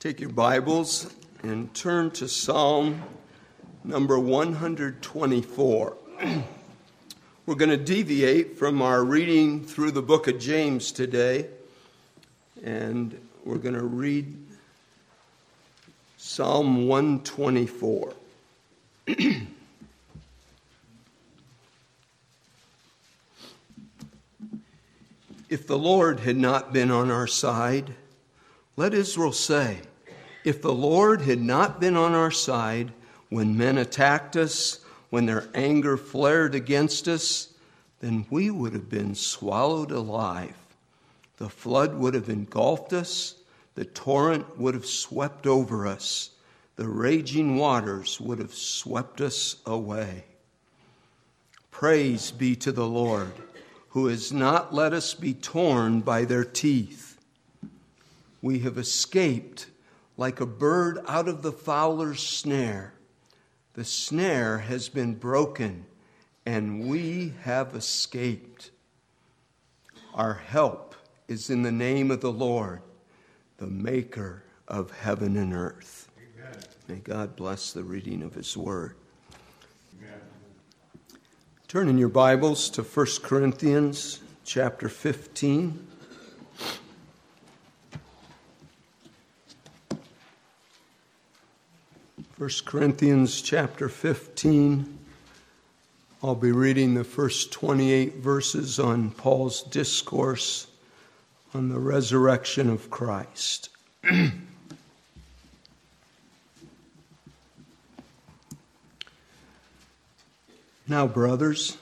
Take your Bibles and turn to Psalm number 124. We're going to deviate from our reading through the book of James today, and we're going to read Psalm 124. if the Lord had not been on our side, let Israel say, if the Lord had not been on our side when men attacked us, when their anger flared against us, then we would have been swallowed alive. The flood would have engulfed us, the torrent would have swept over us, the raging waters would have swept us away. Praise be to the Lord, who has not let us be torn by their teeth. We have escaped like a bird out of the fowler's snare. The snare has been broken, and we have escaped. Our help is in the name of the Lord, the maker of heaven and earth. Amen. May God bless the reading of his word. Amen. Turn in your Bibles to 1 Corinthians chapter 15. 1 Corinthians chapter 15. I'll be reading the first 28 verses on Paul's discourse on the resurrection of Christ. now, brothers,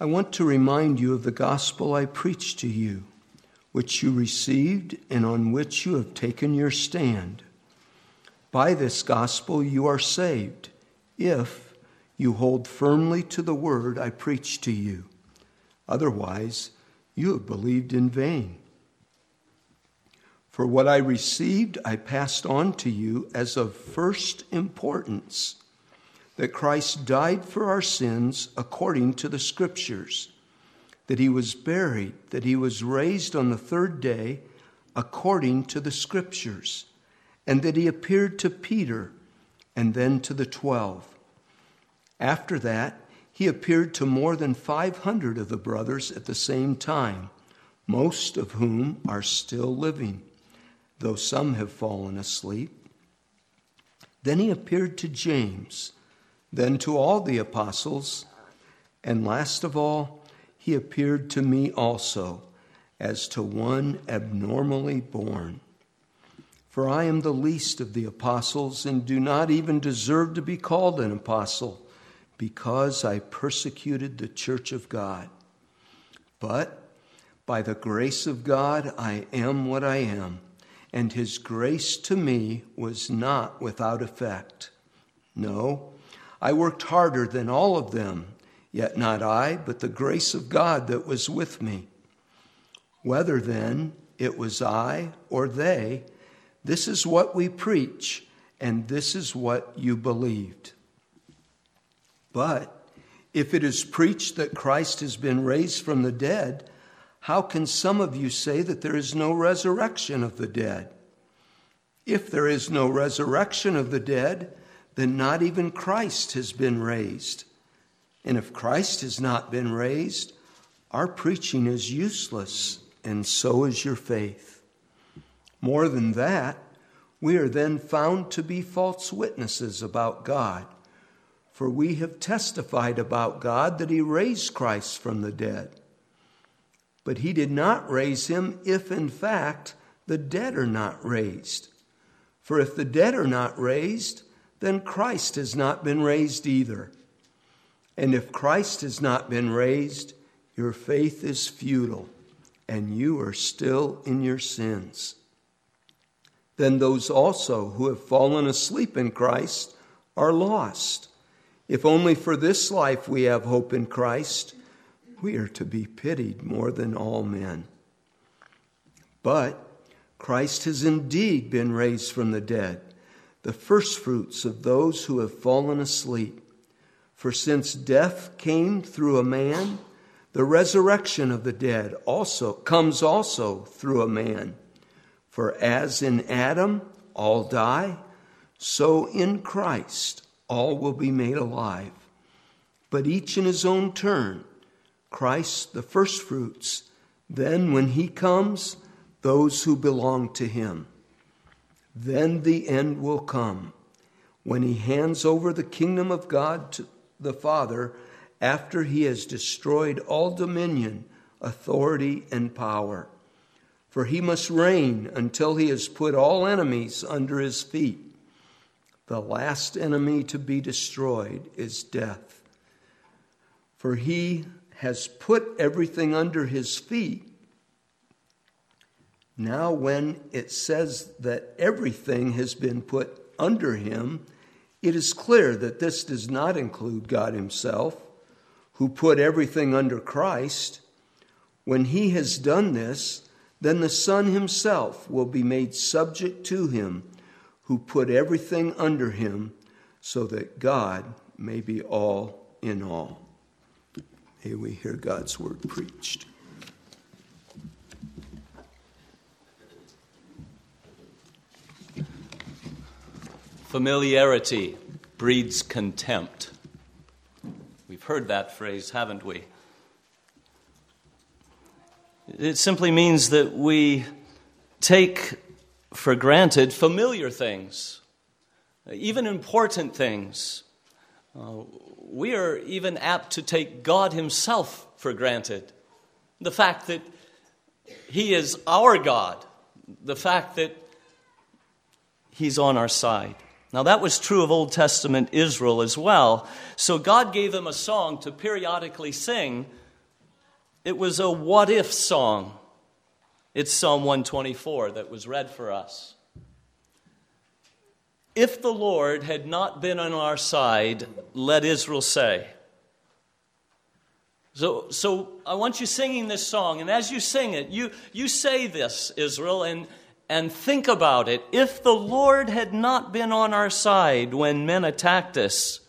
I want to remind you of the gospel I preached to you, which you received and on which you have taken your stand. By this gospel you are saved, if you hold firmly to the word I preach to you. Otherwise, you have believed in vain. For what I received, I passed on to you as of first importance that Christ died for our sins according to the Scriptures, that he was buried, that he was raised on the third day according to the Scriptures and that he appeared to Peter and then to the twelve. After that, he appeared to more than 500 of the brothers at the same time, most of whom are still living, though some have fallen asleep. Then he appeared to James, then to all the apostles, and last of all, he appeared to me also, as to one abnormally born. For I am the least of the apostles and do not even deserve to be called an apostle because I persecuted the church of God. But by the grace of God, I am what I am, and his grace to me was not without effect. No, I worked harder than all of them, yet not I, but the grace of God that was with me. Whether then it was I or they, this is what we preach, and this is what you believed. But if it is preached that Christ has been raised from the dead, how can some of you say that there is no resurrection of the dead? If there is no resurrection of the dead, then not even Christ has been raised. And if Christ has not been raised, our preaching is useless, and so is your faith. More than that, we are then found to be false witnesses about God. For we have testified about God that He raised Christ from the dead. But He did not raise Him if, in fact, the dead are not raised. For if the dead are not raised, then Christ has not been raised either. And if Christ has not been raised, your faith is futile, and you are still in your sins then those also who have fallen asleep in Christ are lost. If only for this life we have hope in Christ, we are to be pitied more than all men. But Christ has indeed been raised from the dead, the firstfruits of those who have fallen asleep. For since death came through a man, the resurrection of the dead also comes also through a man. For as in Adam all die, so in Christ all will be made alive, but each in his own turn. Christ the firstfruits, then when he comes, those who belong to him. Then the end will come when he hands over the kingdom of God to the Father after he has destroyed all dominion, authority, and power. For he must reign until he has put all enemies under his feet. The last enemy to be destroyed is death. For he has put everything under his feet. Now, when it says that everything has been put under him, it is clear that this does not include God Himself, who put everything under Christ. When He has done this, then the Son Himself will be made subject to Him, who put everything under Him, so that God may be all in all. May we hear God's word preached. Familiarity breeds contempt. We've heard that phrase, haven't we? It simply means that we take for granted familiar things, even important things. Uh, we are even apt to take God Himself for granted. The fact that He is our God, the fact that He's on our side. Now, that was true of Old Testament Israel as well. So, God gave them a song to periodically sing. It was a what if song. It's Psalm 124 that was read for us. If the Lord had not been on our side, let Israel say. So, so I want you singing this song, and as you sing it, you, you say this, Israel, and, and think about it. If the Lord had not been on our side when men attacked us,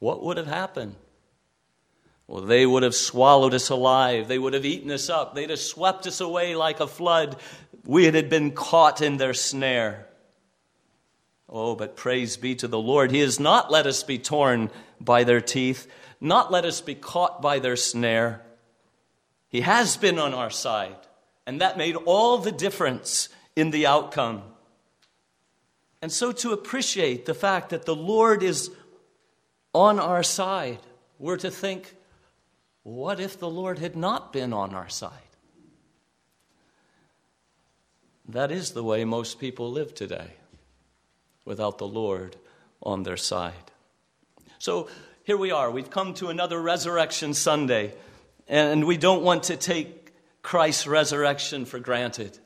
what would have happened? Well, they would have swallowed us alive. They would have eaten us up. They'd have swept us away like a flood. We had been caught in their snare. Oh, but praise be to the Lord. He has not let us be torn by their teeth, not let us be caught by their snare. He has been on our side, and that made all the difference in the outcome. And so to appreciate the fact that the Lord is on our side, we're to think, what if the Lord had not been on our side? That is the way most people live today, without the Lord on their side. So here we are. We've come to another Resurrection Sunday, and we don't want to take Christ's resurrection for granted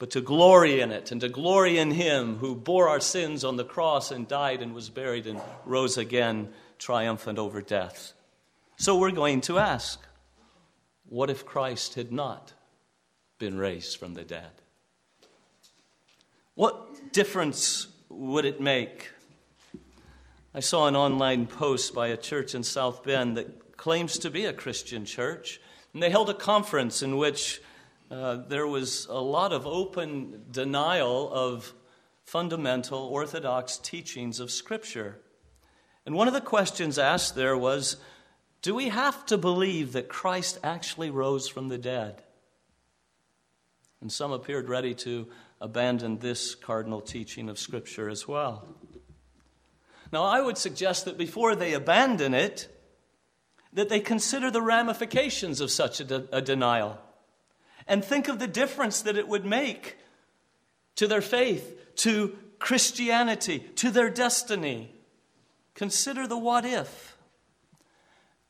but to glory in it and to glory in Him who bore our sins on the cross and died and was buried and rose again, triumphant over death. So we're going to ask what if Christ had not been raised from the dead? What difference would it make? I saw an online post by a church in South Bend that claims to be a Christian church, and they held a conference in which uh, there was a lot of open denial of fundamental orthodox teachings of Scripture. And one of the questions asked there was Do we have to believe that Christ actually rose from the dead? And some appeared ready to abandon this cardinal teaching of Scripture as well. Now, I would suggest that before they abandon it, that they consider the ramifications of such a, de- a denial and think of the difference that it would make to their faith, to Christianity, to their destiny. Consider the what if.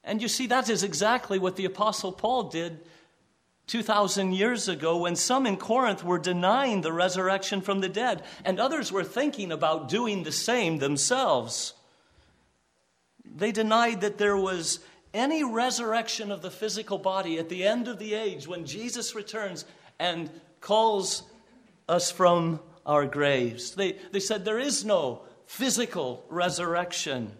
And you see, that is exactly what the Apostle Paul did 2,000 years ago when some in Corinth were denying the resurrection from the dead, and others were thinking about doing the same themselves. They denied that there was any resurrection of the physical body at the end of the age when Jesus returns and calls us from our graves. They, they said there is no physical resurrection.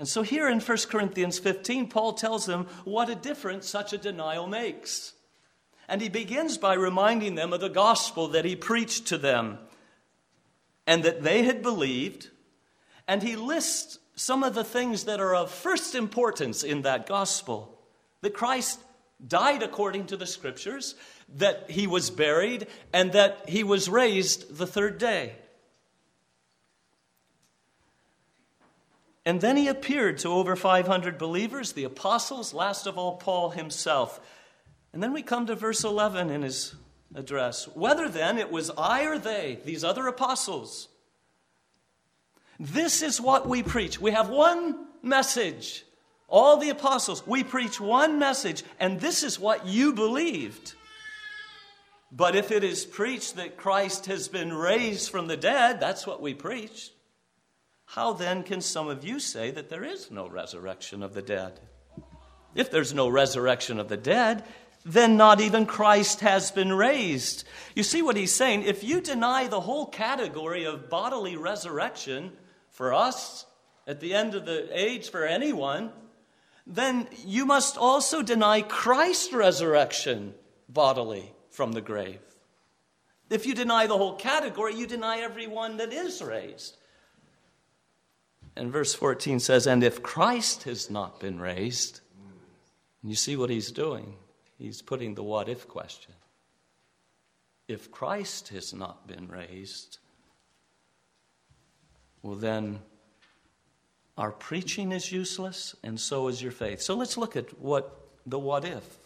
And so here in 1 Corinthians 15, Paul tells them what a difference such a denial makes. And he begins by reminding them of the gospel that he preached to them and that they had believed, and he lists some of the things that are of first importance in that gospel. That Christ died according to the scriptures, that he was buried, and that he was raised the third day. And then he appeared to over 500 believers, the apostles, last of all, Paul himself. And then we come to verse 11 in his address. Whether then it was I or they, these other apostles, this is what we preach. We have one message. All the apostles, we preach one message, and this is what you believed. But if it is preached that Christ has been raised from the dead, that's what we preach. How then can some of you say that there is no resurrection of the dead? If there's no resurrection of the dead, then not even Christ has been raised. You see what he's saying? If you deny the whole category of bodily resurrection for us, at the end of the age, for anyone, then you must also deny Christ's resurrection bodily from the grave. If you deny the whole category, you deny everyone that is raised. And verse 14 says, And if Christ has not been raised, you see what he's doing? He's putting the what if question. If Christ has not been raised, well, then our preaching is useless, and so is your faith. So let's look at what the what if.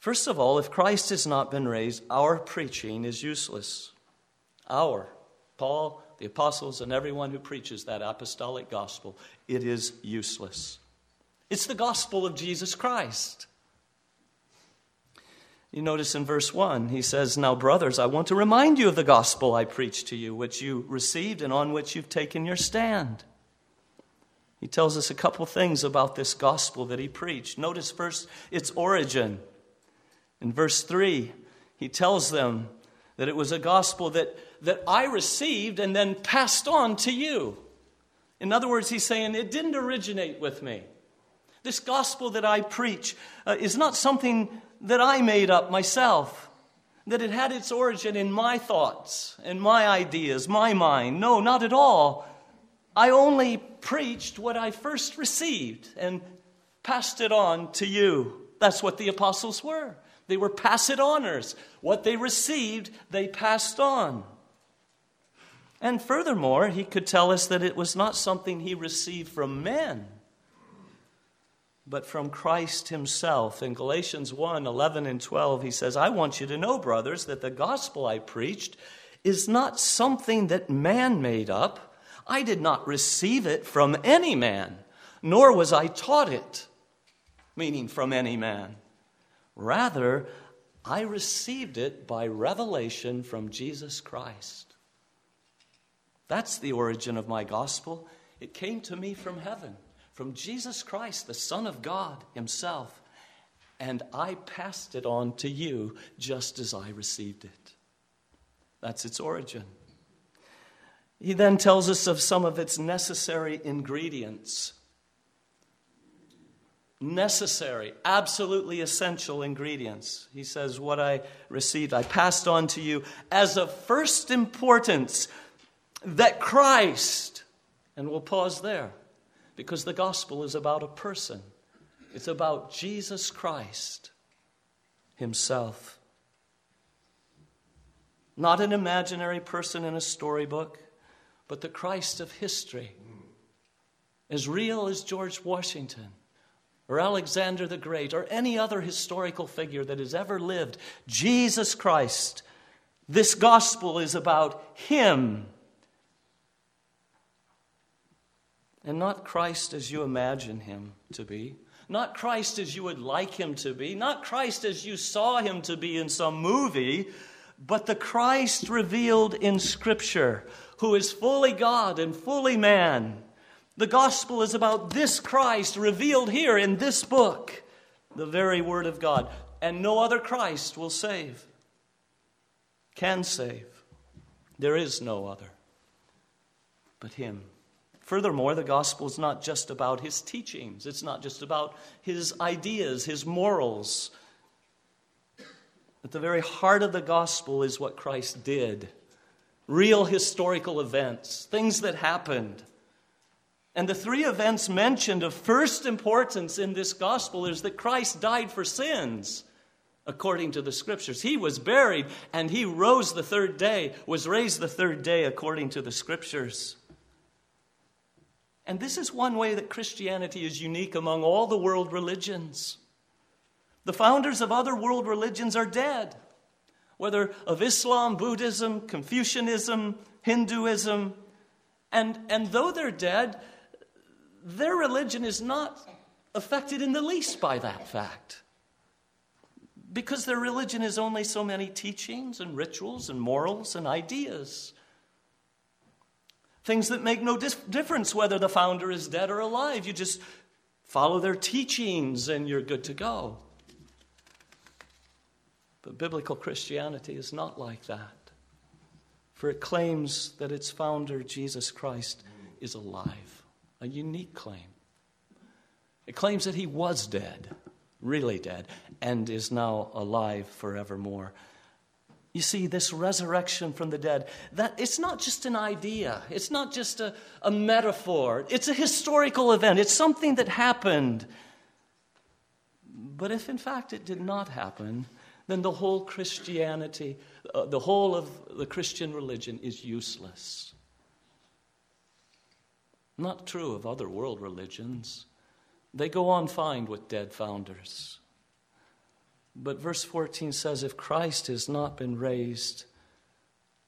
First of all, if Christ has not been raised, our preaching is useless. Our, Paul, the apostles, and everyone who preaches that apostolic gospel, it is useless. It's the gospel of Jesus Christ. You notice in verse 1, he says, Now, brothers, I want to remind you of the gospel I preached to you, which you received and on which you've taken your stand. He tells us a couple things about this gospel that he preached. Notice first its origin. In verse 3, he tells them that it was a gospel that that I received and then passed on to you. In other words, he's saying it didn't originate with me. This gospel that I preach uh, is not something that I made up myself, that it had its origin in my thoughts and my ideas, my mind. No, not at all. I only preached what I first received and passed it on to you. That's what the apostles were. They were pass it oners. What they received, they passed on. And furthermore, he could tell us that it was not something he received from men, but from Christ himself. In Galatians 1 11 and 12, he says, I want you to know, brothers, that the gospel I preached is not something that man made up. I did not receive it from any man, nor was I taught it, meaning from any man. Rather, I received it by revelation from Jesus Christ. That's the origin of my gospel. It came to me from heaven, from Jesus Christ, the Son of God Himself. And I passed it on to you just as I received it. That's its origin. He then tells us of some of its necessary ingredients. Necessary, absolutely essential ingredients. He says, What I received, I passed on to you as of first importance that Christ, and we'll pause there because the gospel is about a person, it's about Jesus Christ Himself. Not an imaginary person in a storybook, but the Christ of history. As real as George Washington or Alexander the Great or any other historical figure that has ever lived, Jesus Christ. This gospel is about Him and not Christ as you imagine him to be, not Christ as you would like him to be, not Christ as you saw him to be in some movie, but the Christ revealed in Scripture, who is fully God and fully man. The gospel is about this Christ revealed here in this book, the very Word of God. And no other Christ will save, can save. There is no other but Him. Furthermore, the gospel is not just about his teachings, it's not just about his ideas, his morals. At the very heart of the gospel is what Christ did real historical events, things that happened. And the three events mentioned of first importance in this gospel is that Christ died for sins according to the scriptures. He was buried and he rose the third day, was raised the third day according to the scriptures. And this is one way that Christianity is unique among all the world religions. The founders of other world religions are dead, whether of Islam, Buddhism, Confucianism, Hinduism. And, and though they're dead, their religion is not affected in the least by that fact. Because their religion is only so many teachings and rituals and morals and ideas. Things that make no difference whether the founder is dead or alive. You just follow their teachings and you're good to go. But biblical Christianity is not like that, for it claims that its founder, Jesus Christ, is alive, a unique claim. It claims that he was dead, really dead, and is now alive forevermore. You see, this resurrection from the dead, that it's not just an idea, it's not just a, a metaphor, it's a historical event, it's something that happened. But if in fact it did not happen, then the whole Christianity, uh, the whole of the Christian religion is useless. Not true of other world religions. They go on fine with dead founders. But verse 14 says if Christ has not been raised,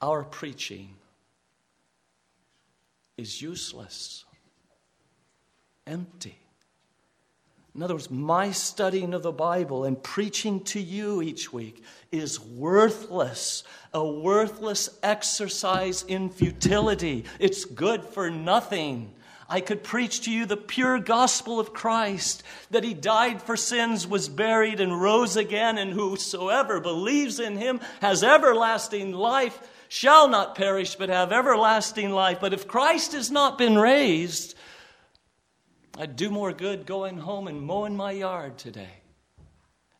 our preaching is useless, empty. In other words, my studying of the Bible and preaching to you each week is worthless, a worthless exercise in futility. It's good for nothing. I could preach to you the pure gospel of Christ, that he died for sins, was buried, and rose again, and whosoever believes in him has everlasting life, shall not perish, but have everlasting life. But if Christ has not been raised, I'd do more good going home and mowing my yard today.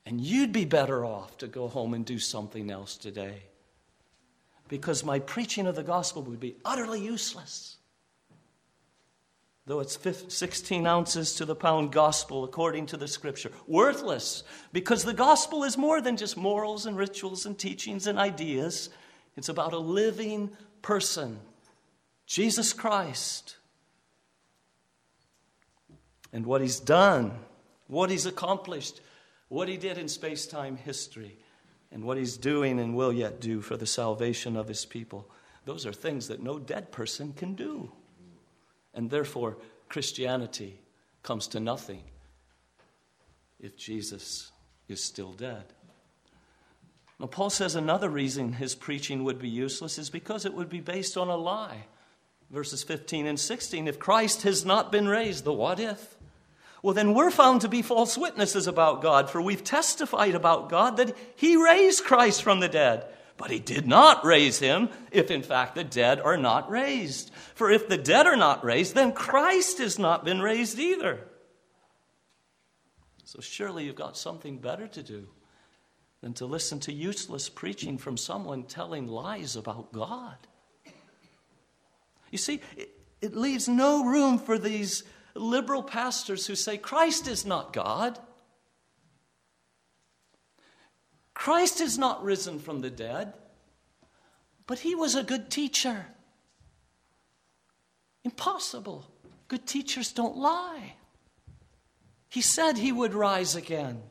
And you'd be better off to go home and do something else today. Because my preaching of the gospel would be utterly useless. Though it's 16 ounces to the pound gospel according to the scripture. Worthless. Because the gospel is more than just morals and rituals and teachings and ideas, it's about a living person, Jesus Christ and what he's done, what he's accomplished, what he did in space time history, and what he's doing and will yet do for the salvation of his people. Those are things that no dead person can do. And therefore, Christianity comes to nothing if Jesus is still dead. Now, Paul says another reason his preaching would be useless is because it would be based on a lie. Verses 15 and 16 if Christ has not been raised, the what if? well, then we're found to be false witnesses about God, for we've testified about God that He raised Christ from the dead. But He did not raise Him, if in fact the dead are not raised. For if the dead are not raised, then Christ has not been raised either. So surely you've got something better to do than to listen to useless preaching from someone telling lies about God. You see, it, it leaves no room for these liberal pastors who say Christ is not God. Christ is not risen from the dead, but he was a good teacher. Impossible. Good teachers don't lie. He said he would rise again.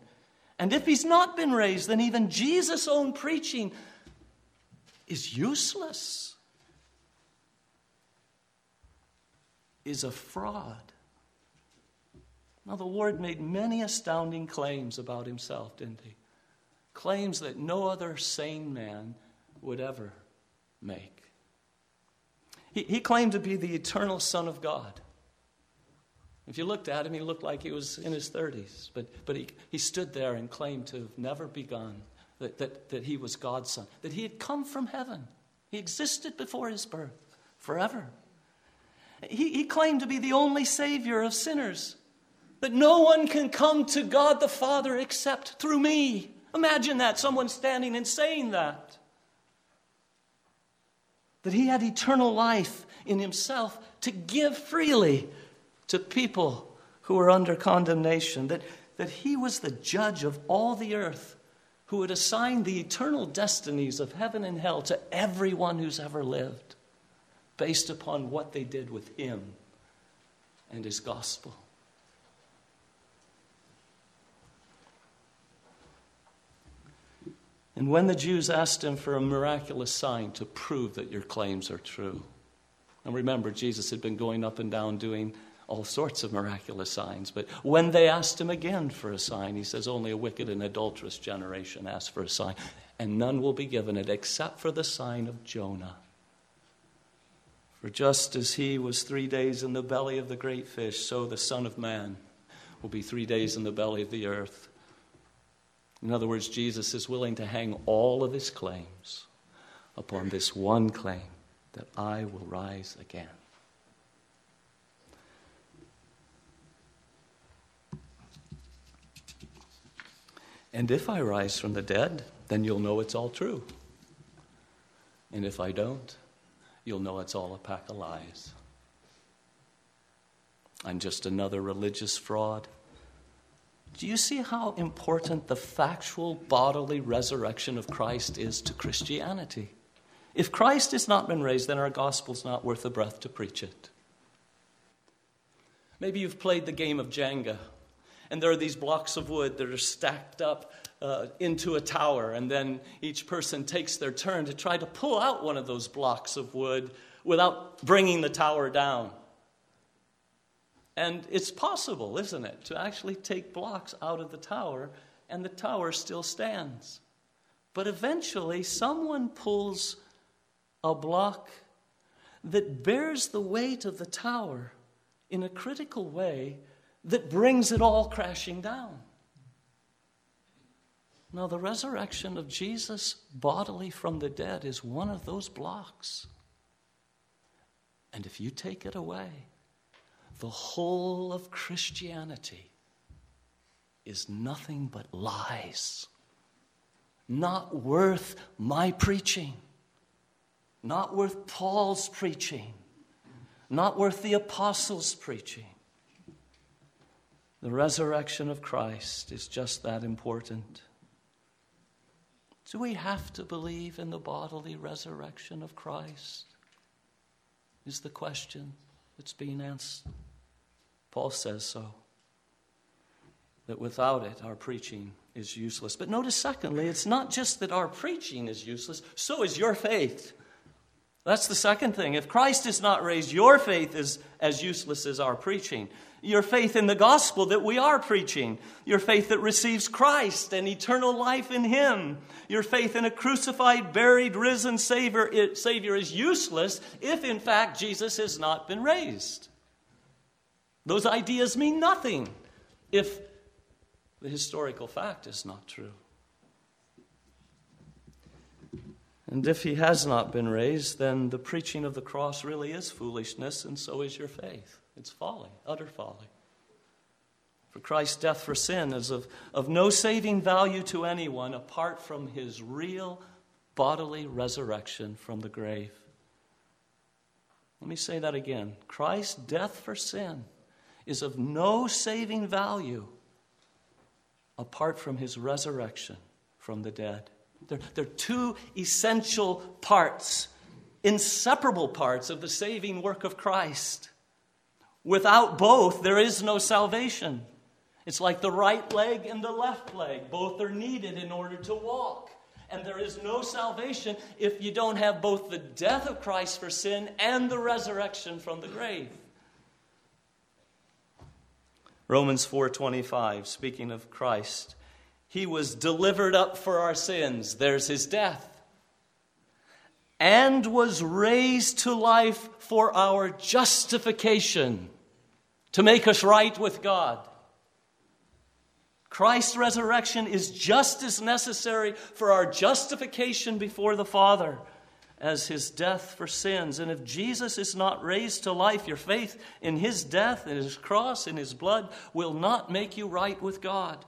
And if he's not been raised, then even Jesus' own preaching is useless, is a fraud. Now, the Lord made many astounding claims about himself, didn't he? Claims that no other sane man would ever make. He, he claimed to be the eternal Son of God. If you looked at him, he looked like he was in his 30s, but, but he, he stood there and claimed to have never begun, that, that, that he was God's Son, that he had come from heaven. He existed before his birth, forever. He, he claimed to be the only Savior of sinners that no one can come to God the Father except through me. Imagine that, someone standing and saying that. that he had eternal life in himself to give freely to people who were under condemnation, that, that he was the judge of all the earth who would assign the eternal destinies of heaven and hell to everyone who's ever lived based upon what they did with him and his gospel. And when the Jews asked him for a miraculous sign to prove that your claims are true, and remember, Jesus had been going up and down doing all sorts of miraculous signs. But when they asked him again for a sign, he says, Only a wicked and adulterous generation asks for a sign, and none will be given it except for the sign of Jonah. For just as he was three days in the belly of the great fish, so the Son of Man will be three days in the belly of the earth. In other words, Jesus is willing to hang all of his claims upon this one claim that I will rise again. And if I rise from the dead, then you'll know it's all true. And if I don't, you'll know it's all a pack of lies. I'm just another religious fraud. Do you see how important the factual bodily resurrection of Christ is to Christianity? If Christ has not been raised, then our gospel's not worth a breath to preach it. Maybe you've played the game of Jenga and there are these blocks of wood that are stacked up uh, into a tower, and then each person takes their turn to try to pull out one of those blocks of wood without bringing the tower down. And it's possible, isn't it, to actually take blocks out of the tower and the tower still stands. But eventually, someone pulls a block that bears the weight of the tower in a critical way that brings it all crashing down. Now, the resurrection of Jesus bodily from the dead is one of those blocks. And if you take it away, the whole of Christianity is nothing but lies. Not worth my preaching, not worth Paul's preaching, not worth the apostles' preaching. The resurrection of Christ is just that important. Do we have to believe in the bodily resurrection of Christ? Is the question that's being answered. Paul says so. That without it, our preaching is useless. But notice, secondly, it's not just that our preaching is useless, so is your faith. That's the second thing. If Christ is not raised, your faith is as useless as our preaching your faith in the gospel that we are preaching, your faith that receives Christ and eternal life in Him, your faith in a crucified, buried, risen Savior, Savior is useless if, in fact, Jesus has not been raised. Those ideas mean nothing if the historical fact is not true. And if he has not been raised, then the preaching of the cross really is foolishness, and so is your faith. It's folly, utter folly. For Christ's death for sin is of, of no saving value to anyone apart from his real bodily resurrection from the grave. Let me say that again. Christ's death for sin is of no saving value apart from his resurrection from the dead. They're, they're two essential parts, inseparable parts of the saving work of Christ. Without both, there is no salvation. It's like the right leg and the left leg. Both are needed in order to walk. And there is no salvation if you don't have both the death of Christ for sin and the resurrection from the grave. Romans 4:25 speaking of Christ, he was delivered up for our sins. There's his death. And was raised to life for our justification to make us right with God. Christ's resurrection is just as necessary for our justification before the Father as his death for sins. And if Jesus is not raised to life, your faith in his death, in his cross, in his blood will not make you right with God.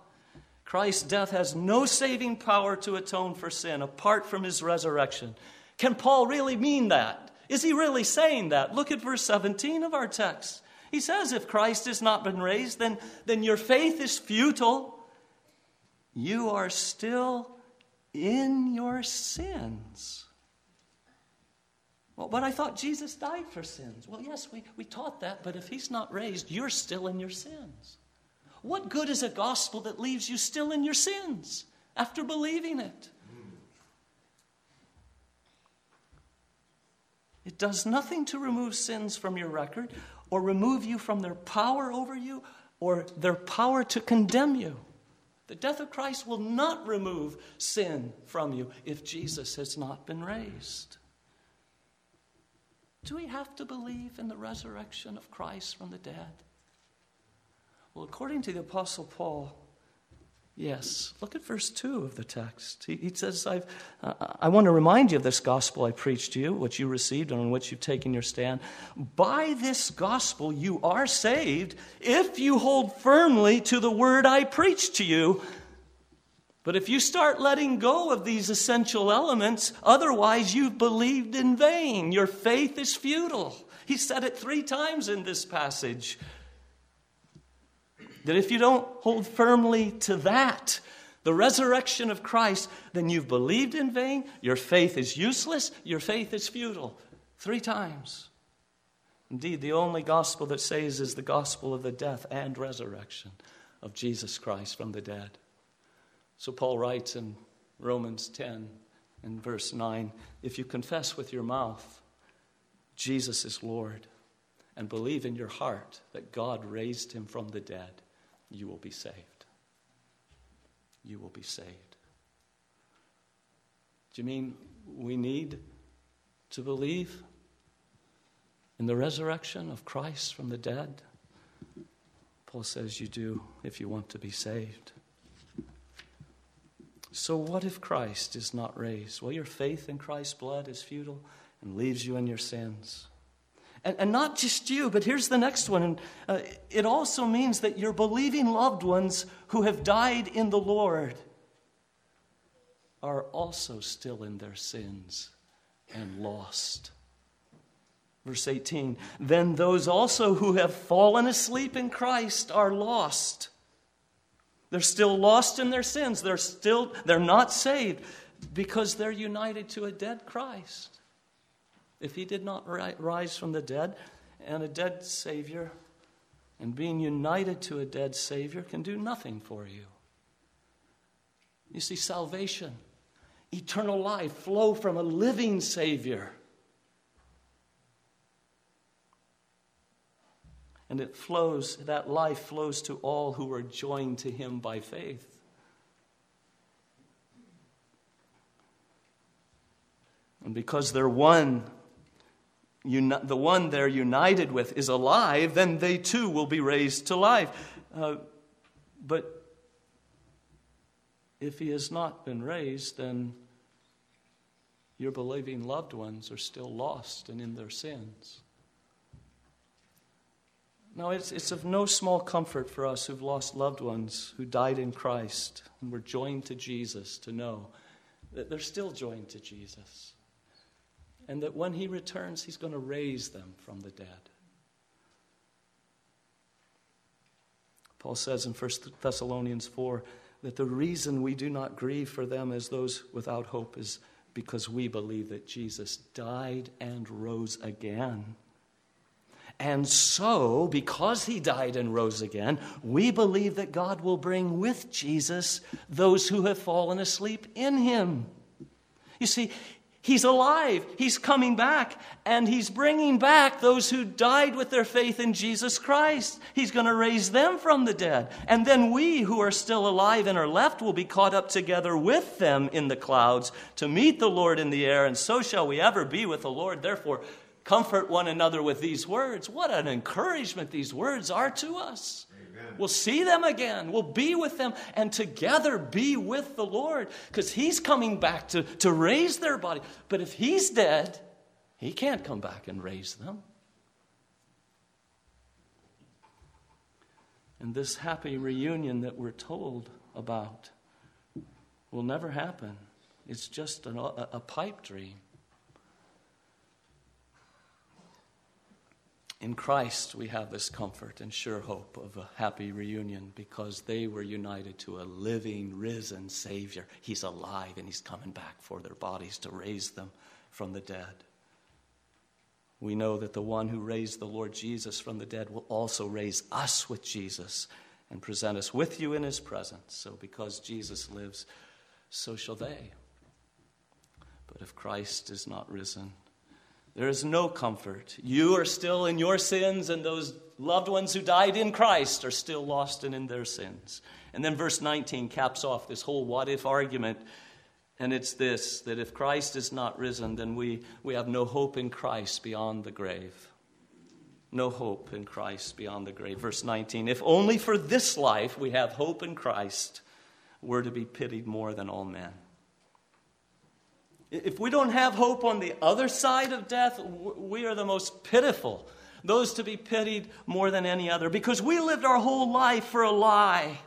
Christ's death has no saving power to atone for sin apart from his resurrection. Can Paul really mean that? Is he really saying that? Look at verse 17 of our text. He says, If Christ has not been raised, then, then your faith is futile. You are still in your sins. Well, but I thought Jesus died for sins. Well, yes, we, we taught that, but if he's not raised, you're still in your sins. What good is a gospel that leaves you still in your sins after believing it? It does nothing to remove sins from your record or remove you from their power over you or their power to condemn you. The death of Christ will not remove sin from you if Jesus has not been raised. Do we have to believe in the resurrection of Christ from the dead? Well, according to the Apostle Paul, Yes. Look at verse 2 of the text. He, he says, I've, uh, I want to remind you of this gospel I preached to you, which you received and on which you've taken your stand. By this gospel you are saved if you hold firmly to the word I preached to you. But if you start letting go of these essential elements, otherwise you've believed in vain. Your faith is futile. He said it three times in this passage. That if you don't hold firmly to that, the resurrection of Christ, then you've believed in vain, your faith is useless, your faith is futile. Three times. Indeed, the only gospel that saves is the gospel of the death and resurrection of Jesus Christ from the dead. So Paul writes in Romans 10 and verse 9 if you confess with your mouth Jesus is Lord and believe in your heart that God raised him from the dead, you will be saved. You will be saved. Do you mean we need to believe in the resurrection of Christ from the dead? Paul says you do if you want to be saved. So, what if Christ is not raised? Well, your faith in Christ's blood is futile and leaves you in your sins. And, and not just you, but here's the next one. And, uh, it also means that your believing loved ones who have died in the Lord are also still in their sins and lost. Verse 18 Then those also who have fallen asleep in Christ are lost. They're still lost in their sins. They're still they're not saved because they're united to a dead Christ. If he did not rise from the dead, and a dead Savior and being united to a dead Savior can do nothing for you. You see, salvation, eternal life flow from a living Savior. And it flows, that life flows to all who are joined to Him by faith. And because they're one uni- the one they're united with is alive, then they too will be raised to life. Uh, but if he has not been raised, then your believing loved ones are still lost and in their sins. Now, it's, it's of no small comfort for us who've lost loved ones who died in Christ and were joined to Jesus to know that they're still joined to Jesus and that when he returns, he's going to raise them from the dead. Paul says in 1 Thessalonians 4 that the reason we do not grieve for them as those without hope is because we believe that Jesus died and rose again. And so, because he died and rose again, we believe that God will bring with Jesus those who have fallen asleep in him. You see, He's alive. He's coming back. And He's bringing back those who died with their faith in Jesus Christ. He's going to raise them from the dead. And then we who are still alive and are left will be caught up together with them in the clouds to meet the Lord in the air. And so shall we ever be with the Lord. Therefore, comfort one another with these words. What an encouragement these words are to us. We'll see them again. We'll be with them and together be with the Lord because He's coming back to, to raise their body. But if He's dead, He can't come back and raise them. And this happy reunion that we're told about will never happen. It's just an, a, a pipe dream. In Christ, we have this comfort and sure hope of a happy reunion because they were united to a living, risen Savior. He's alive and He's coming back for their bodies to raise them from the dead. We know that the one who raised the Lord Jesus from the dead will also raise us with Jesus and present us with you in His presence. So, because Jesus lives, so shall they. But if Christ is not risen, there is no comfort. You are still in your sins, and those loved ones who died in Christ are still lost and in their sins. And then verse 19 caps off this whole what if argument. And it's this that if Christ is not risen, then we, we have no hope in Christ beyond the grave. No hope in Christ beyond the grave. Verse 19 If only for this life we have hope in Christ, we're to be pitied more than all men. If we don't have hope on the other side of death, we are the most pitiful, those to be pitied more than any other, because we lived our whole life for a lie.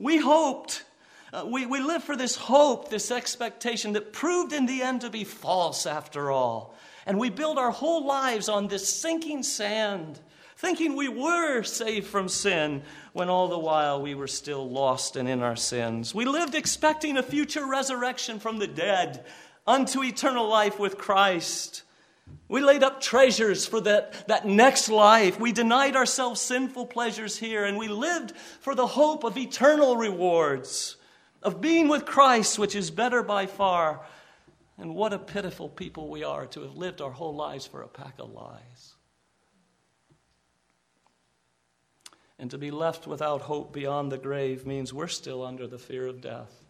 We hoped. Uh, we, we lived for this hope, this expectation that proved in the end to be false after all. And we built our whole lives on this sinking sand, thinking we were saved from sin when all the while we were still lost and in our sins. We lived expecting a future resurrection from the dead unto eternal life with Christ. We laid up treasures for that, that next life. We denied ourselves sinful pleasures here, and we lived for the hope of eternal rewards, of being with Christ, which is better by far. And what a pitiful people we are to have lived our whole lives for a pack of lies. And to be left without hope beyond the grave means we're still under the fear of death.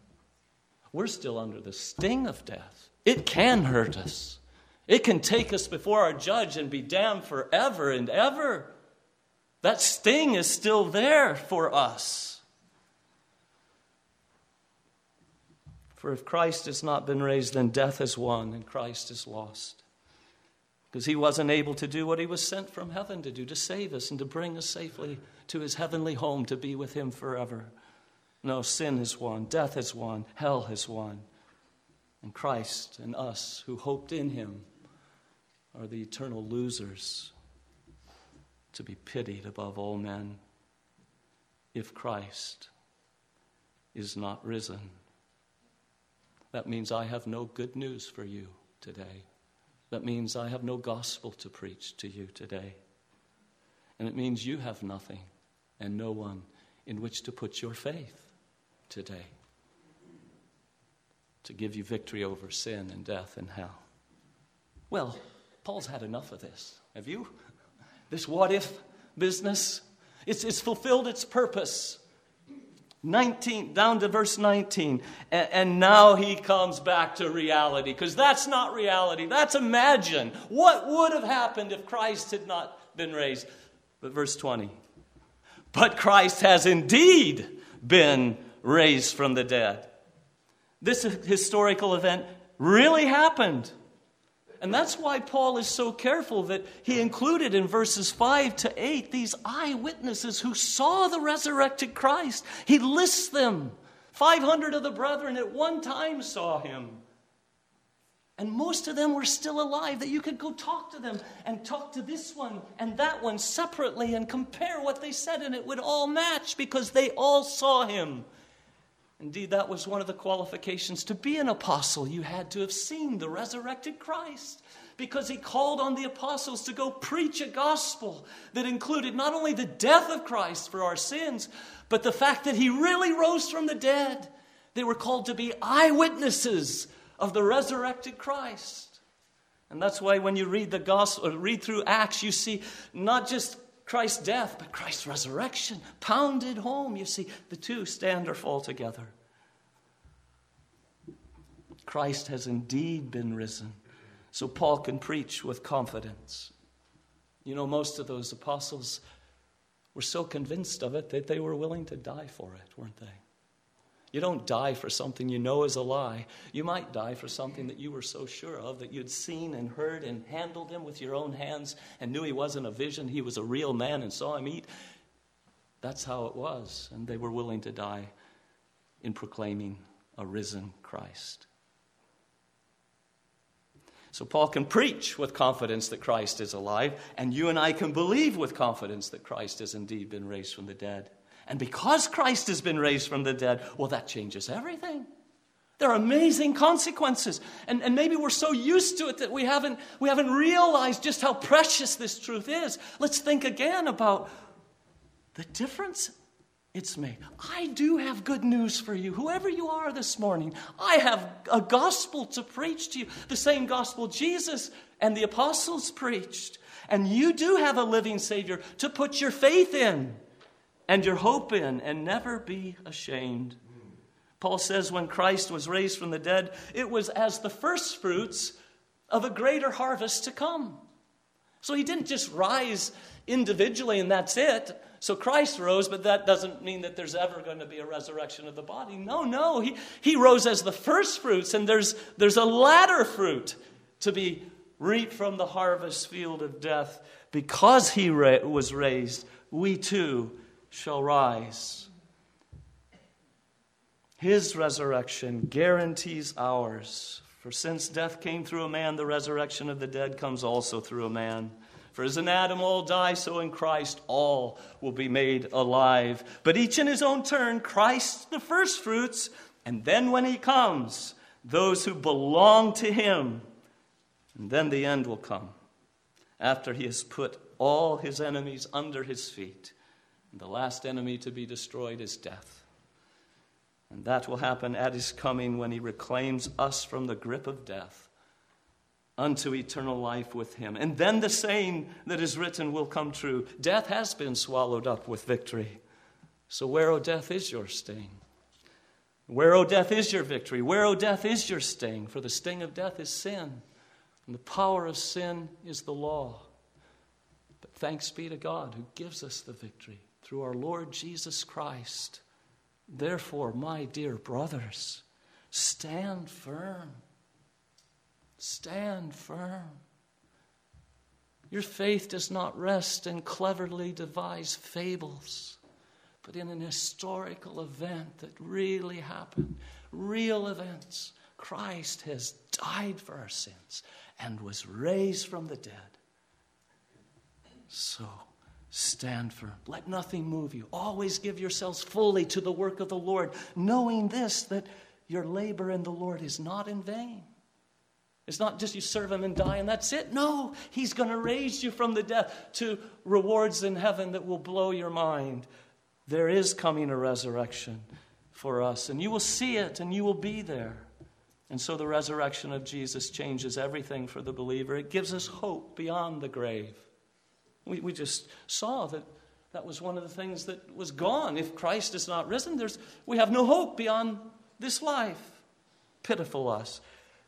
We're still under the sting of death. It can hurt us, it can take us before our judge and be damned forever and ever. That sting is still there for us. For if Christ has not been raised, then death has won and Christ is lost because he wasn't able to do what he was sent from heaven to do to save us and to bring us safely to his heavenly home to be with him forever. No, sin has won, death has won, hell has won. And Christ and us who hoped in him are the eternal losers to be pitied above all men if Christ is not risen. That means I have no good news for you today. That means I have no gospel to preach to you today. And it means you have nothing and no one in which to put your faith today to give you victory over sin and death and hell. Well, Paul's had enough of this. Have you? This what if business? It's, it's fulfilled its purpose. 19 down to verse 19 and, and now he comes back to reality because that's not reality that's imagine what would have happened if christ had not been raised but verse 20 but christ has indeed been raised from the dead this historical event really happened and that's why Paul is so careful that he included in verses 5 to 8 these eyewitnesses who saw the resurrected Christ. He lists them. 500 of the brethren at one time saw him. And most of them were still alive, that you could go talk to them and talk to this one and that one separately and compare what they said, and it would all match because they all saw him. Indeed, that was one of the qualifications to be an apostle. You had to have seen the resurrected Christ because he called on the apostles to go preach a gospel that included not only the death of Christ for our sins, but the fact that he really rose from the dead. They were called to be eyewitnesses of the resurrected Christ. And that's why when you read the gospel, uh, read through Acts, you see not just Christ's death, but Christ's resurrection, pounded home. You see, the two stand or fall together. Christ has indeed been risen, so Paul can preach with confidence. You know, most of those apostles were so convinced of it that they were willing to die for it, weren't they? You don't die for something you know is a lie. You might die for something that you were so sure of that you'd seen and heard and handled him with your own hands and knew he wasn't a vision, he was a real man and saw him eat. That's how it was. And they were willing to die in proclaiming a risen Christ. So Paul can preach with confidence that Christ is alive, and you and I can believe with confidence that Christ has indeed been raised from the dead. And because Christ has been raised from the dead, well, that changes everything. There are amazing consequences. And, and maybe we're so used to it that we haven't, we haven't realized just how precious this truth is. Let's think again about the difference it's made. I do have good news for you, whoever you are this morning. I have a gospel to preach to you, the same gospel Jesus and the apostles preached. And you do have a living Savior to put your faith in and your hope in and never be ashamed. Paul says when Christ was raised from the dead, it was as the first fruits of a greater harvest to come. So he didn't just rise individually and that's it. So Christ rose, but that doesn't mean that there's ever going to be a resurrection of the body. No, no. He, he rose as the first fruits, and there's, there's a latter fruit to be reaped from the harvest field of death. Because he ra- was raised, we too shall rise. His resurrection guarantees ours. For since death came through a man, the resurrection of the dead comes also through a man. For as in Adam all die, so in Christ all will be made alive. But each in his own turn, Christ the firstfruits, and then when he comes, those who belong to him. And then the end will come after he has put all his enemies under his feet. And the last enemy to be destroyed is death. And that will happen at his coming when he reclaims us from the grip of death unto eternal life with him. And then the saying that is written will come true Death has been swallowed up with victory. So, where, O death, is your sting? Where, O death, is your victory? Where, O death, is your sting? For the sting of death is sin, and the power of sin is the law. But thanks be to God who gives us the victory through our Lord Jesus Christ. Therefore, my dear brothers, stand firm Stand firm. Your faith does not rest in cleverly devised fables, but in an historical event that really happened, real events. Christ has died for our sins and was raised from the dead. So stand firm. Let nothing move you. Always give yourselves fully to the work of the Lord, knowing this that your labor in the Lord is not in vain. It's not just you serve him and die and that's it. No, he's going to raise you from the death to rewards in heaven that will blow your mind. There is coming a resurrection for us, and you will see it and you will be there. And so the resurrection of Jesus changes everything for the believer. It gives us hope beyond the grave. We, we just saw that that was one of the things that was gone. If Christ is not risen, there's, we have no hope beyond this life. Pitiful us.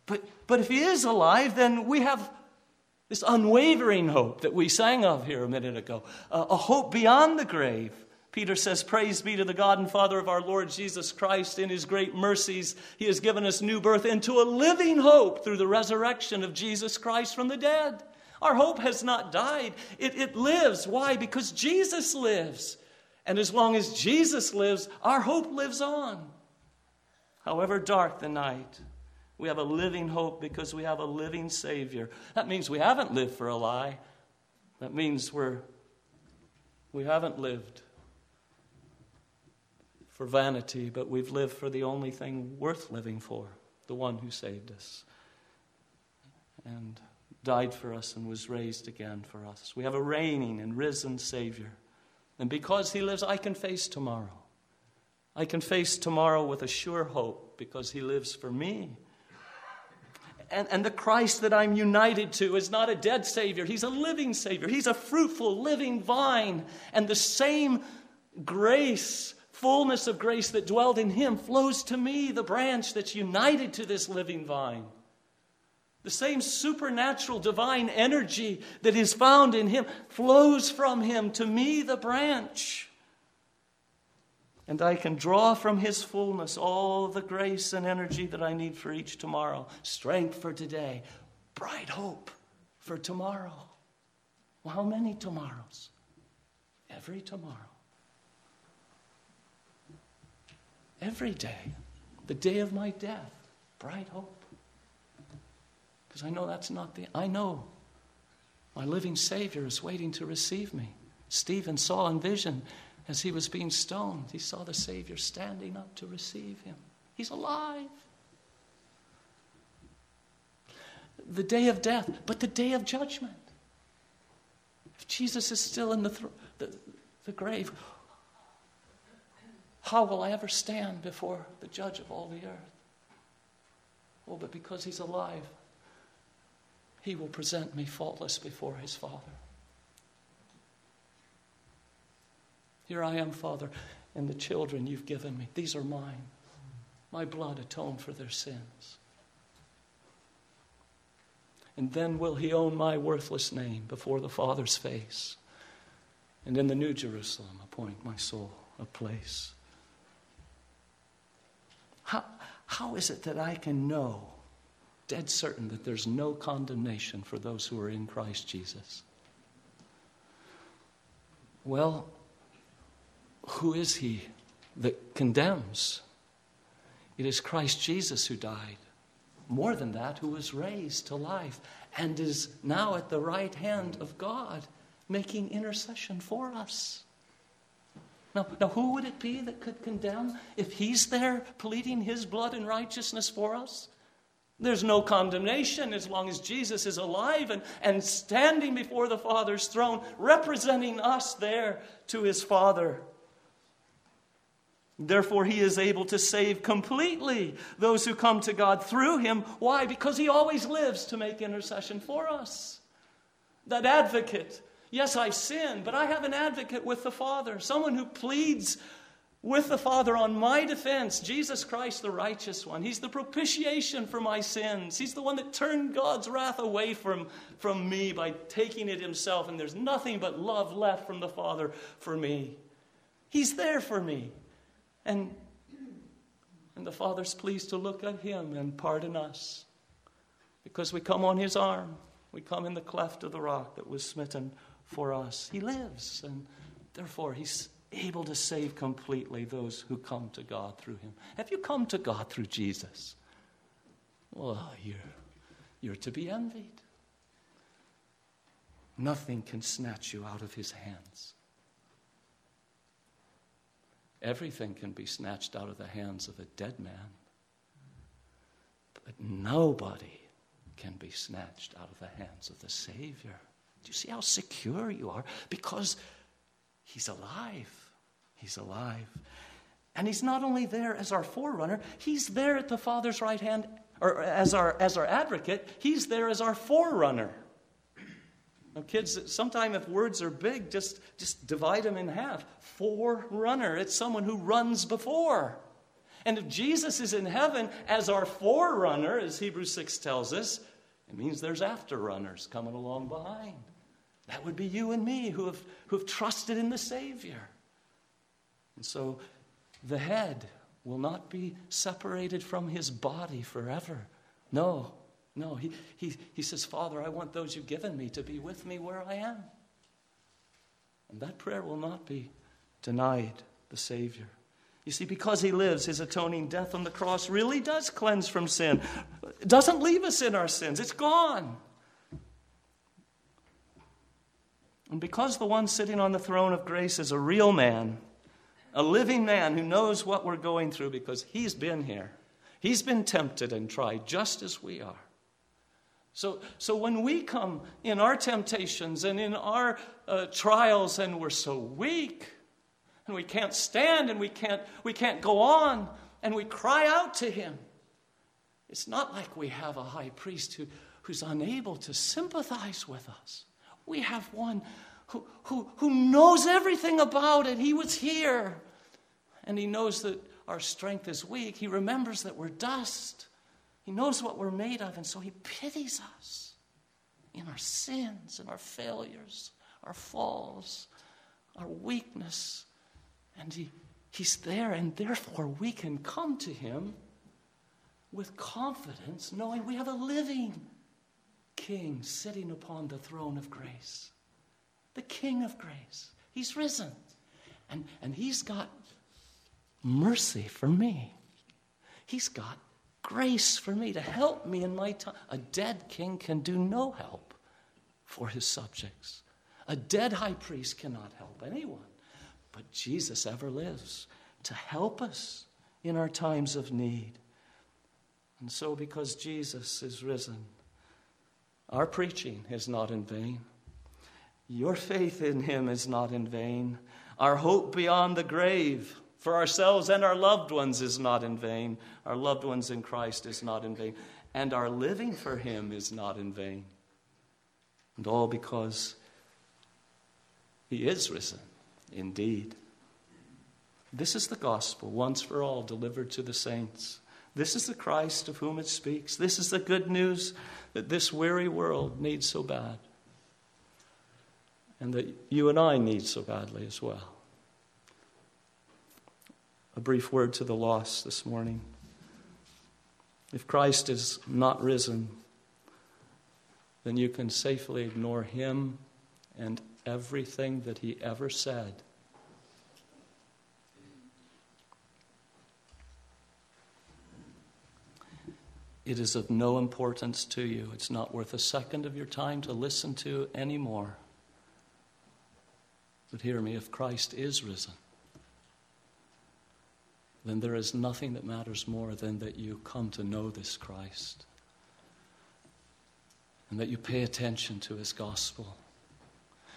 But, but if he is alive, then we have this unwavering hope that we sang of here a minute ago, uh, a hope beyond the grave. Peter says, Praise be to the God and Father of our Lord Jesus Christ. In his great mercies, he has given us new birth into a living hope through the resurrection of Jesus Christ from the dead. Our hope has not died, it, it lives. Why? Because Jesus lives. And as long as Jesus lives, our hope lives on. However dark the night, we have a living hope because we have a living Savior. That means we haven't lived for a lie. That means we're, we haven't lived for vanity, but we've lived for the only thing worth living for the one who saved us and died for us and was raised again for us. We have a reigning and risen Savior. And because He lives, I can face tomorrow. I can face tomorrow with a sure hope because He lives for me and, and the Christ that I'm united to is not a dead Savior, He's a living Savior. He's a fruitful, living vine. And the same grace, fullness of grace that dwelled in Him, flows to me, the branch that's united to this living vine. The same supernatural divine energy that is found in Him flows from Him to me, the branch and I can draw from His fullness all the grace and energy that I need for each tomorrow. Strength for today, bright hope for tomorrow. Well, how many tomorrows? Every tomorrow. Every day, the day of my death, bright hope. Because I know that's not the, I know my living Savior is waiting to receive me. Stephen saw in vision as he was being stoned, he saw the Savior standing up to receive him. He's alive. The day of death, but the day of judgment. If Jesus is still in the, th- the, the grave, how will I ever stand before the judge of all the earth? Oh, but because he's alive, he will present me faultless before his Father. Here I am, Father, and the children you've given me. These are mine. My blood atoned for their sins. And then will he own my worthless name before the Father's face. And in the New Jerusalem, appoint my soul a place. How, how is it that I can know, dead certain, that there's no condemnation for those who are in Christ Jesus? Well, who is he that condemns? It is Christ Jesus who died. More than that, who was raised to life and is now at the right hand of God making intercession for us. Now, now, who would it be that could condemn if he's there pleading his blood and righteousness for us? There's no condemnation as long as Jesus is alive and, and standing before the Father's throne, representing us there to his Father. Therefore, he is able to save completely those who come to God through him. Why? Because he always lives to make intercession for us. That advocate. Yes, I've sinned, but I have an advocate with the Father, someone who pleads with the Father on my defense, Jesus Christ, the righteous one. He's the propitiation for my sins. He's the one that turned God's wrath away from, from me by taking it himself, and there's nothing but love left from the Father for me. He's there for me. And, and the Father's pleased to look at him and pardon us because we come on his arm. We come in the cleft of the rock that was smitten for us. He lives, and therefore he's able to save completely those who come to God through him. Have you come to God through Jesus? Well, you're, you're to be envied. Nothing can snatch you out of his hands. Everything can be snatched out of the hands of a dead man, but nobody can be snatched out of the hands of the Savior. Do you see how secure you are? Because He's alive. He's alive. And He's not only there as our forerunner, He's there at the Father's right hand, or as our, as our advocate, He's there as our forerunner. Now, kids, sometimes if words are big, just, just divide them in half. Forerunner, it's someone who runs before. And if Jesus is in heaven as our forerunner, as Hebrews 6 tells us, it means there's afterrunners coming along behind. That would be you and me who have, who have trusted in the Savior. And so the head will not be separated from his body forever. No, no, he, he, he says, Father, I want those you've given me to be with me where I am. And that prayer will not be denied the Savior. You see, because he lives, his atoning death on the cross really does cleanse from sin. It doesn't leave us in our sins, it's gone. And because the one sitting on the throne of grace is a real man, a living man who knows what we're going through because he's been here, he's been tempted and tried just as we are. So, so when we come in our temptations and in our uh, trials and we're so weak and we can't stand and we can't, we can't go on and we cry out to Him, it's not like we have a high priest who, who's unable to sympathize with us. We have one who, who, who knows everything about it. He was here and He knows that our strength is weak. He remembers that we're dust. He knows what we're made of, and so He pities us in our sins and our failures, our falls, our weakness. And he, He's there, and therefore we can come to Him with confidence, knowing we have a living King sitting upon the throne of grace. The King of grace. He's risen. And, and He's got mercy for me. He's got grace for me to help me in my time. A dead king can do no help for his subjects. A dead high priest cannot help anyone. But Jesus ever lives to help us in our times of need. And so, because Jesus is risen, our preaching is not in vain. Your faith in him is not in vain. Our hope beyond the grave for ourselves and our loved ones is not in vain. Our loved ones in Christ is not in vain. And our living for him is not in vain. And all because he is risen indeed. This is the gospel, once for all, delivered to the saints. This is the Christ of whom it speaks. This is the good news that this weary world needs so bad, and that you and I need so badly as well. A brief word to the lost this morning. If Christ is not risen, then you can safely ignore him and everything that he ever said it is of no importance to you. It's not worth a second of your time to listen to anymore. But hear me if Christ is risen, then there is nothing that matters more than that you come to know this Christ and that you pay attention to his gospel.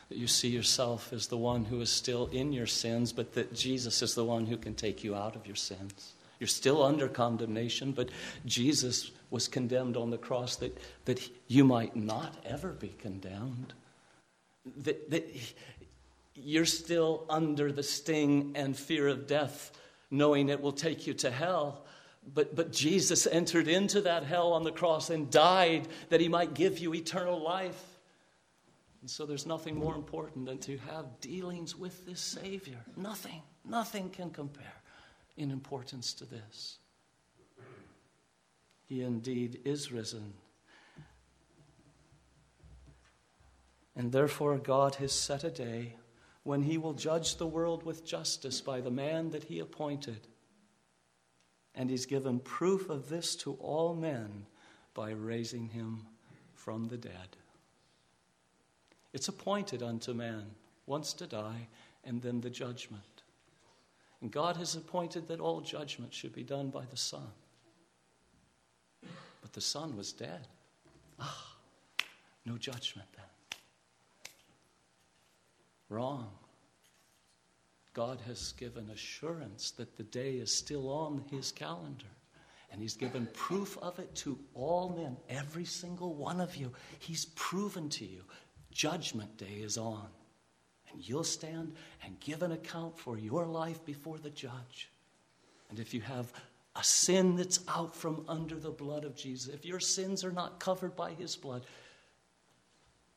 That you see yourself as the one who is still in your sins, but that Jesus is the one who can take you out of your sins. You're still under condemnation, but Jesus was condemned on the cross that, that you might not ever be condemned. That, that you're still under the sting and fear of death, knowing it will take you to hell. But, but Jesus entered into that hell on the cross and died that he might give you eternal life. And so there's nothing more important than to have dealings with this Savior. Nothing, nothing can compare in importance to this. He indeed is risen. And therefore, God has set a day when He will judge the world with justice by the man that He appointed. And He's given proof of this to all men by raising Him from the dead. It's appointed unto man once to die and then the judgment. And God has appointed that all judgment should be done by the Son. But the Son was dead. Ah, no judgment then. Wrong. God has given assurance that the day is still on his calendar. And he's given proof of it to all men, every single one of you. He's proven to you judgment day is on and you'll stand and give an account for your life before the judge. And if you have a sin that's out from under the blood of Jesus, if your sins are not covered by his blood,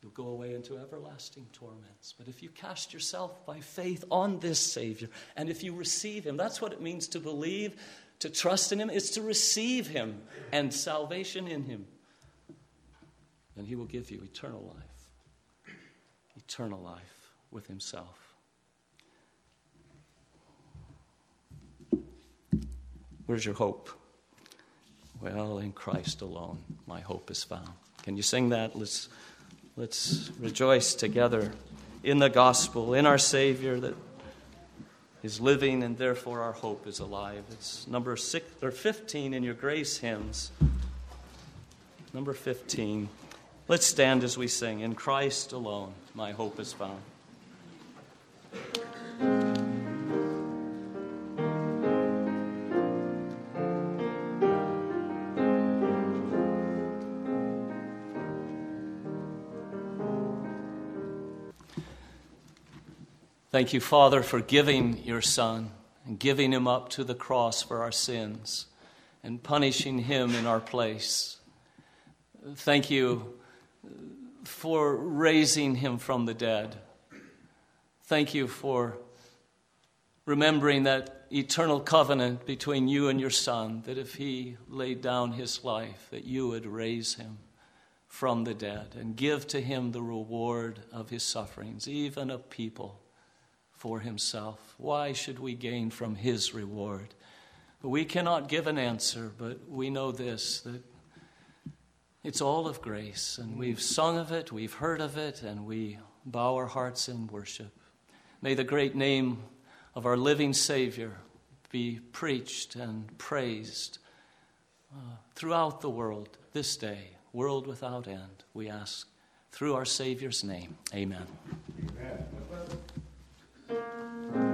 you'll go away into everlasting torments. But if you cast yourself by faith on this Savior, and if you receive him, that's what it means to believe, to trust in him, is to receive him and salvation in him. Then he will give you eternal life. Eternal life with himself. Where's your hope? Well, in Christ alone, my hope is found. Can you sing that? Let's, let's rejoice together in the gospel, in our Savior that is living, and therefore our hope is alive. It's number six or 15 in your grace hymns. Number 15. Let's stand as we sing. In Christ alone, my hope is found. Thank you, Father, for giving your Son and giving him up to the cross for our sins and punishing him in our place. Thank you for raising him from the dead. Thank you for remembering that eternal covenant between you and your Son, that if he laid down his life, that you would raise him from the dead and give to him the reward of his sufferings, even a people for himself. Why should we gain from his reward? We cannot give an answer, but we know this that it's all of grace, and we've sung of it, we've heard of it, and we bow our hearts in worship. May the great name of our living Savior be preached and praised uh, throughout the world this day, world without end, we ask through our Savior's name. Amen. Amen. Música